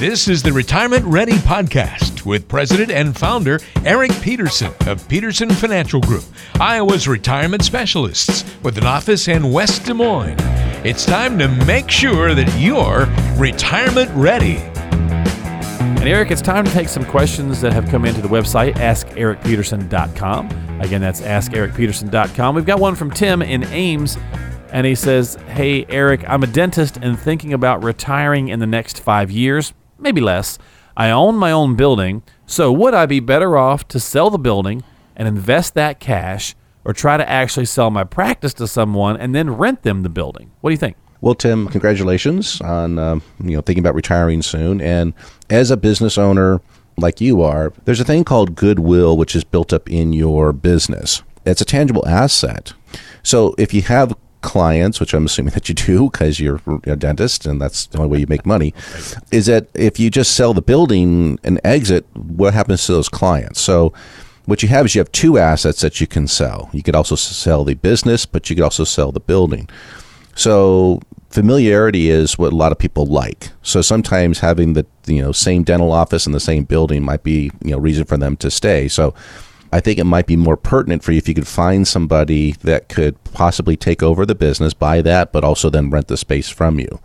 This is the Retirement Ready Podcast with President and Founder Eric Peterson of Peterson Financial Group, Iowa's retirement specialists with an office in West Des Moines. It's time to make sure that you're retirement ready. And Eric, it's time to take some questions that have come into the website, askericpeterson.com. Again, that's askericpeterson.com. We've got one from Tim in Ames, and he says, Hey, Eric, I'm a dentist and thinking about retiring in the next five years maybe less. I own my own building, so would I be better off to sell the building and invest that cash or try to actually sell my practice to someone and then rent them the building? What do you think? Well, Tim, congratulations on um, you know thinking about retiring soon. And as a business owner like you are, there's a thing called goodwill, which is built up in your business. It's a tangible asset. So if you have clients, which I'm assuming that you do because you're a dentist and that's the only way you make money, is that if you just sell the building and exit, what happens to those clients? So what you have is you have two assets that you can sell. You could also sell the business, but you could also sell the building. So familiarity is what a lot of people like. So sometimes having the you know same dental office in the same building might be you know reason for them to stay. So I think it might be more pertinent for you if you could find somebody that could possibly take over the business, buy that, but also then rent the space from you.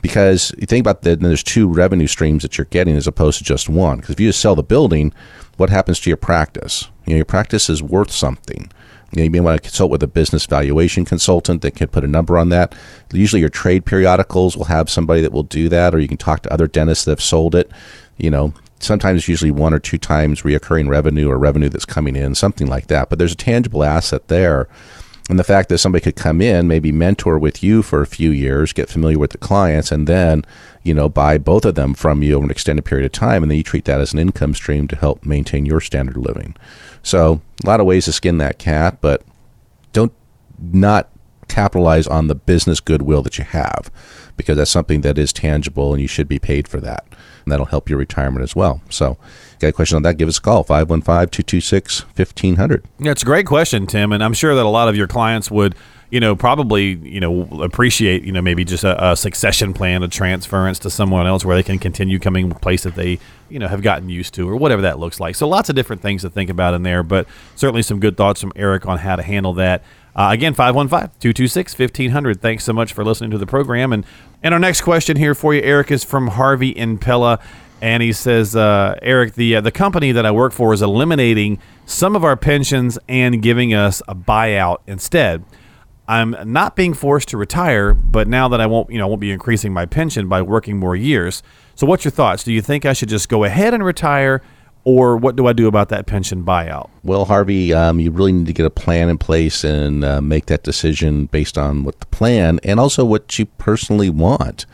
Because you think about that, there's two revenue streams that you're getting as opposed to just one. Because if you just sell the building, what happens to your practice? You know, your practice is worth something. You, know, you may want to consult with a business valuation consultant that can put a number on that. Usually, your trade periodicals will have somebody that will do that, or you can talk to other dentists that have sold it. You know, sometimes usually one or two times reoccurring revenue or revenue that's coming in, something like that. But there's a tangible asset there. And the fact that somebody could come in, maybe mentor with you for a few years, get familiar with the clients, and then, you know, buy both of them from you over an extended period of time, and then you treat that as an income stream to help maintain your standard of living. So a lot of ways to skin that cat, but don't not capitalize on the business goodwill that you have because that's something that is tangible and you should be paid for that and that'll help your retirement as well. So, got a question on that? Give us a call 515 226 1500. Yeah, it's a great question, Tim, and I'm sure that a lot of your clients would you know, probably, you know, appreciate, you know, maybe just a, a, succession plan, a transference to someone else where they can continue coming place that they, you know, have gotten used to or whatever that looks like. So lots of different things to think about in there, but certainly some good thoughts from Eric on how to handle that. Uh, again, 515-226-1500. Thanks so much for listening to the program. And, and our next question here for you, Eric, is from Harvey in Pella. And he says, uh, Eric, the, uh, the company that I work for is eliminating some of our pensions and giving us a buyout instead. I'm not being forced to retire, but now that I won't, you know, won't be increasing my pension by working more years. So what's your thoughts? Do you think I should just go ahead and retire or what do I do about that pension buyout? Well, Harvey, um, you really need to get a plan in place and uh, make that decision based on what the plan and also what you personally want.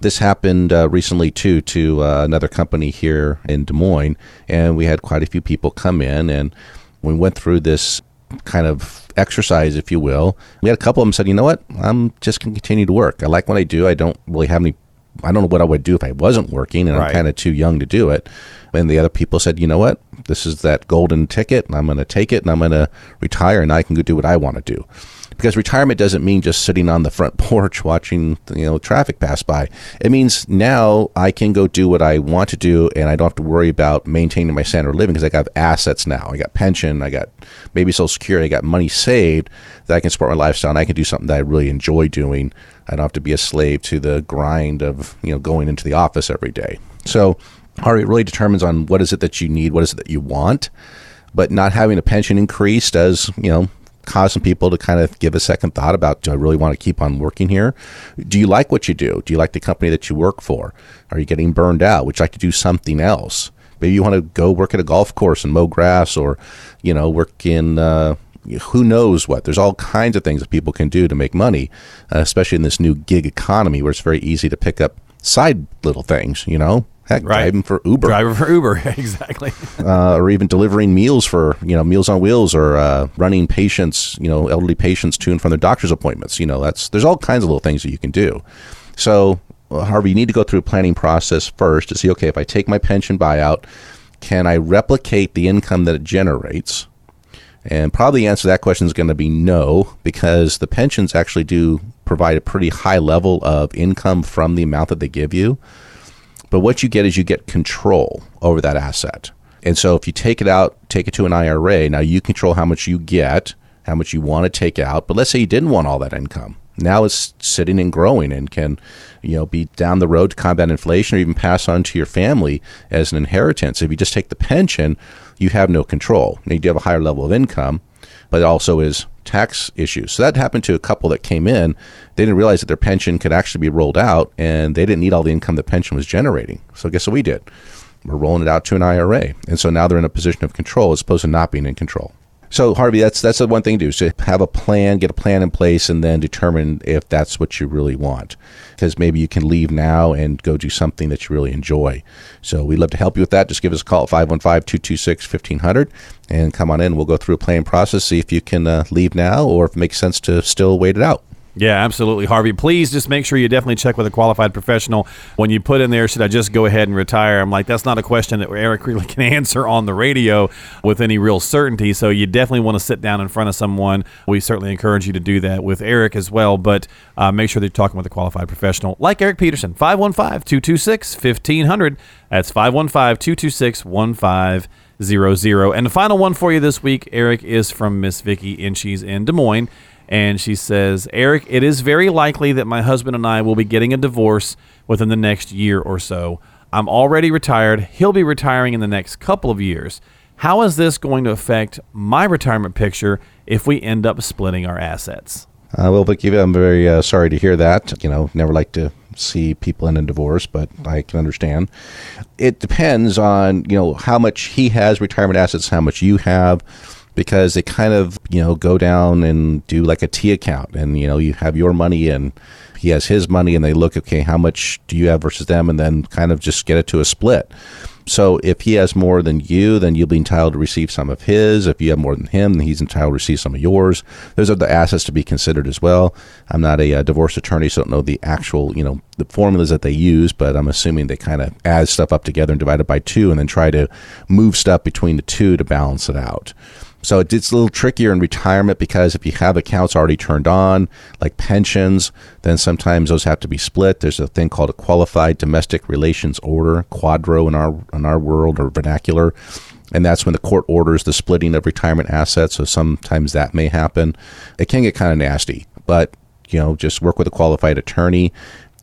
This happened uh, recently too to uh, another company here in Des Moines, and we had quite a few people come in, and we went through this kind of exercise, if you will. We had a couple of them said, "You know what? I'm just going to continue to work. I like what I do. I don't really have any I don't know what I would do if I wasn't working, and right. I'm kind of too young to do it. And the other people said, you know what, this is that golden ticket, and I'm going to take it, and I'm going to retire, and I can go do what I want to do. Because retirement doesn't mean just sitting on the front porch watching you know traffic pass by. It means now I can go do what I want to do, and I don't have to worry about maintaining my standard of living because I got assets now. I got pension, I got maybe Social Security, I got money saved that I can support my lifestyle, and I can do something that I really enjoy doing I don't have to be a slave to the grind of you know going into the office every day. So, Harvey, it really determines on what is it that you need, what is it that you want. But not having a pension increase does you know cause some people to kind of give a second thought about do I really want to keep on working here? Do you like what you do? Do you like the company that you work for? Are you getting burned out? Would you like to do something else? Maybe you want to go work at a golf course and mow grass, or you know, work in uh, who knows what. There's all kinds of things that people can do to make money, uh, especially in this new gig economy where it's very easy to pick up side little things, you know. Heck, Right. driving for Uber, Driver for Uber, exactly. uh, or even delivering meals for you know Meals on Wheels, or uh, running patients, you know, elderly patients to and from their doctor's appointments. You know, that's there's all kinds of little things that you can do. So, uh, however, you need to go through a planning process first to see, okay, if I take my pension buyout, can I replicate the income that it generates? And probably the answer to that question is going to be no, because the pensions actually do provide a pretty high level of income from the amount that they give you. But what you get is you get control over that asset. And so if you take it out, take it to an IRA, now you control how much you get, how much you want to take out. But let's say you didn't want all that income. Now it's sitting and growing and can, you know, be down the road to combat inflation or even pass on to your family as an inheritance. If you just take the pension, you have no control. Now you do have a higher level of income, but it also is tax issues. So that happened to a couple that came in. They didn't realize that their pension could actually be rolled out and they didn't need all the income the pension was generating. So guess what we did? We're rolling it out to an IRA. And so now they're in a position of control as opposed to not being in control. So Harvey, that's that's the one thing to do. So have a plan, get a plan in place, and then determine if that's what you really want. Because maybe you can leave now and go do something that you really enjoy. So we'd love to help you with that. Just give us a call at 515-226-1500 and come on in. We'll go through a planning process, see if you can uh, leave now or if it makes sense to still wait it out. Yeah, absolutely, Harvey. Please just make sure you definitely check with a qualified professional when you put in there. Should I just go ahead and retire? I'm like, that's not a question that Eric really can answer on the radio with any real certainty. So you definitely want to sit down in front of someone. We certainly encourage you to do that with Eric as well. But uh, make sure that you're talking with a qualified professional like Eric Peterson. 515-226-1500. That's 515-226-1500. And the final one for you this week, Eric, is from Miss Vicky, and she's in Des Moines. And she says, Eric, it is very likely that my husband and I will be getting a divorce within the next year or so. I'm already retired. He'll be retiring in the next couple of years. How is this going to affect my retirement picture if we end up splitting our assets? Uh, well, Vicky, I'm very uh, sorry to hear that. You know, never like to see people in a divorce, but I can understand. It depends on you know how much he has retirement assets, how much you have, because they kind of you know go down and do like a T account, and you know you have your money and he has his money, and they look okay, how much do you have versus them, and then kind of just get it to a split. So if he has more than you, then you'll be entitled to receive some of his. If you have more than him, then he's entitled to receive some of yours. Those are the assets to be considered as well. I'm not a, uh divorce attorney, so I don't know the actual, you know, the formulas that they use, but I'm assuming they kind of add stuff up together and divide it by two, and then try to move stuff between the two to balance it out. So it's a little trickier in retirement because if you have accounts already turned on, like pensions, then sometimes those have to be split. There's a thing called a qualified domestic relations order, QDRO in our in our world or vernacular. And that's when the court orders the splitting of retirement assets. So sometimes that may happen. It can get kind of nasty, but you know, just work with a qualified attorney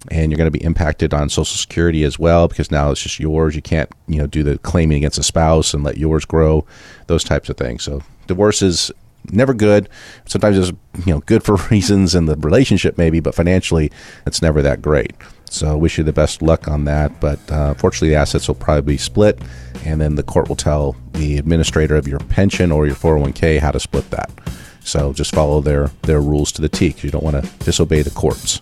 and you're going to be impacted on social security as well because now it's just yours. You can't you know do the claiming against a spouse and let yours grow those types of things. So divorce is never good. Sometimes it's you know good for reasons in the relationship maybe but financially it's never that great. So wish you the best luck on that but uh, fortunately the assets will probably be split and then the court will tell the administrator of your pension or your 401k how to split that. So just follow their their rules to the T because you don't want to disobey the courts.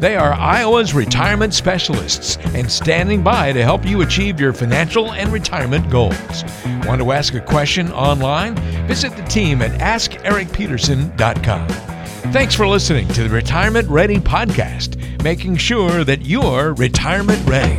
They are Iowa's retirement specialists and standing by to help you achieve your financial and retirement goals. Want to ask a question online? Visit the team at AskEricPeterson.com. Thanks for listening to the Retirement Ready podcast, making sure that you're retirement ready.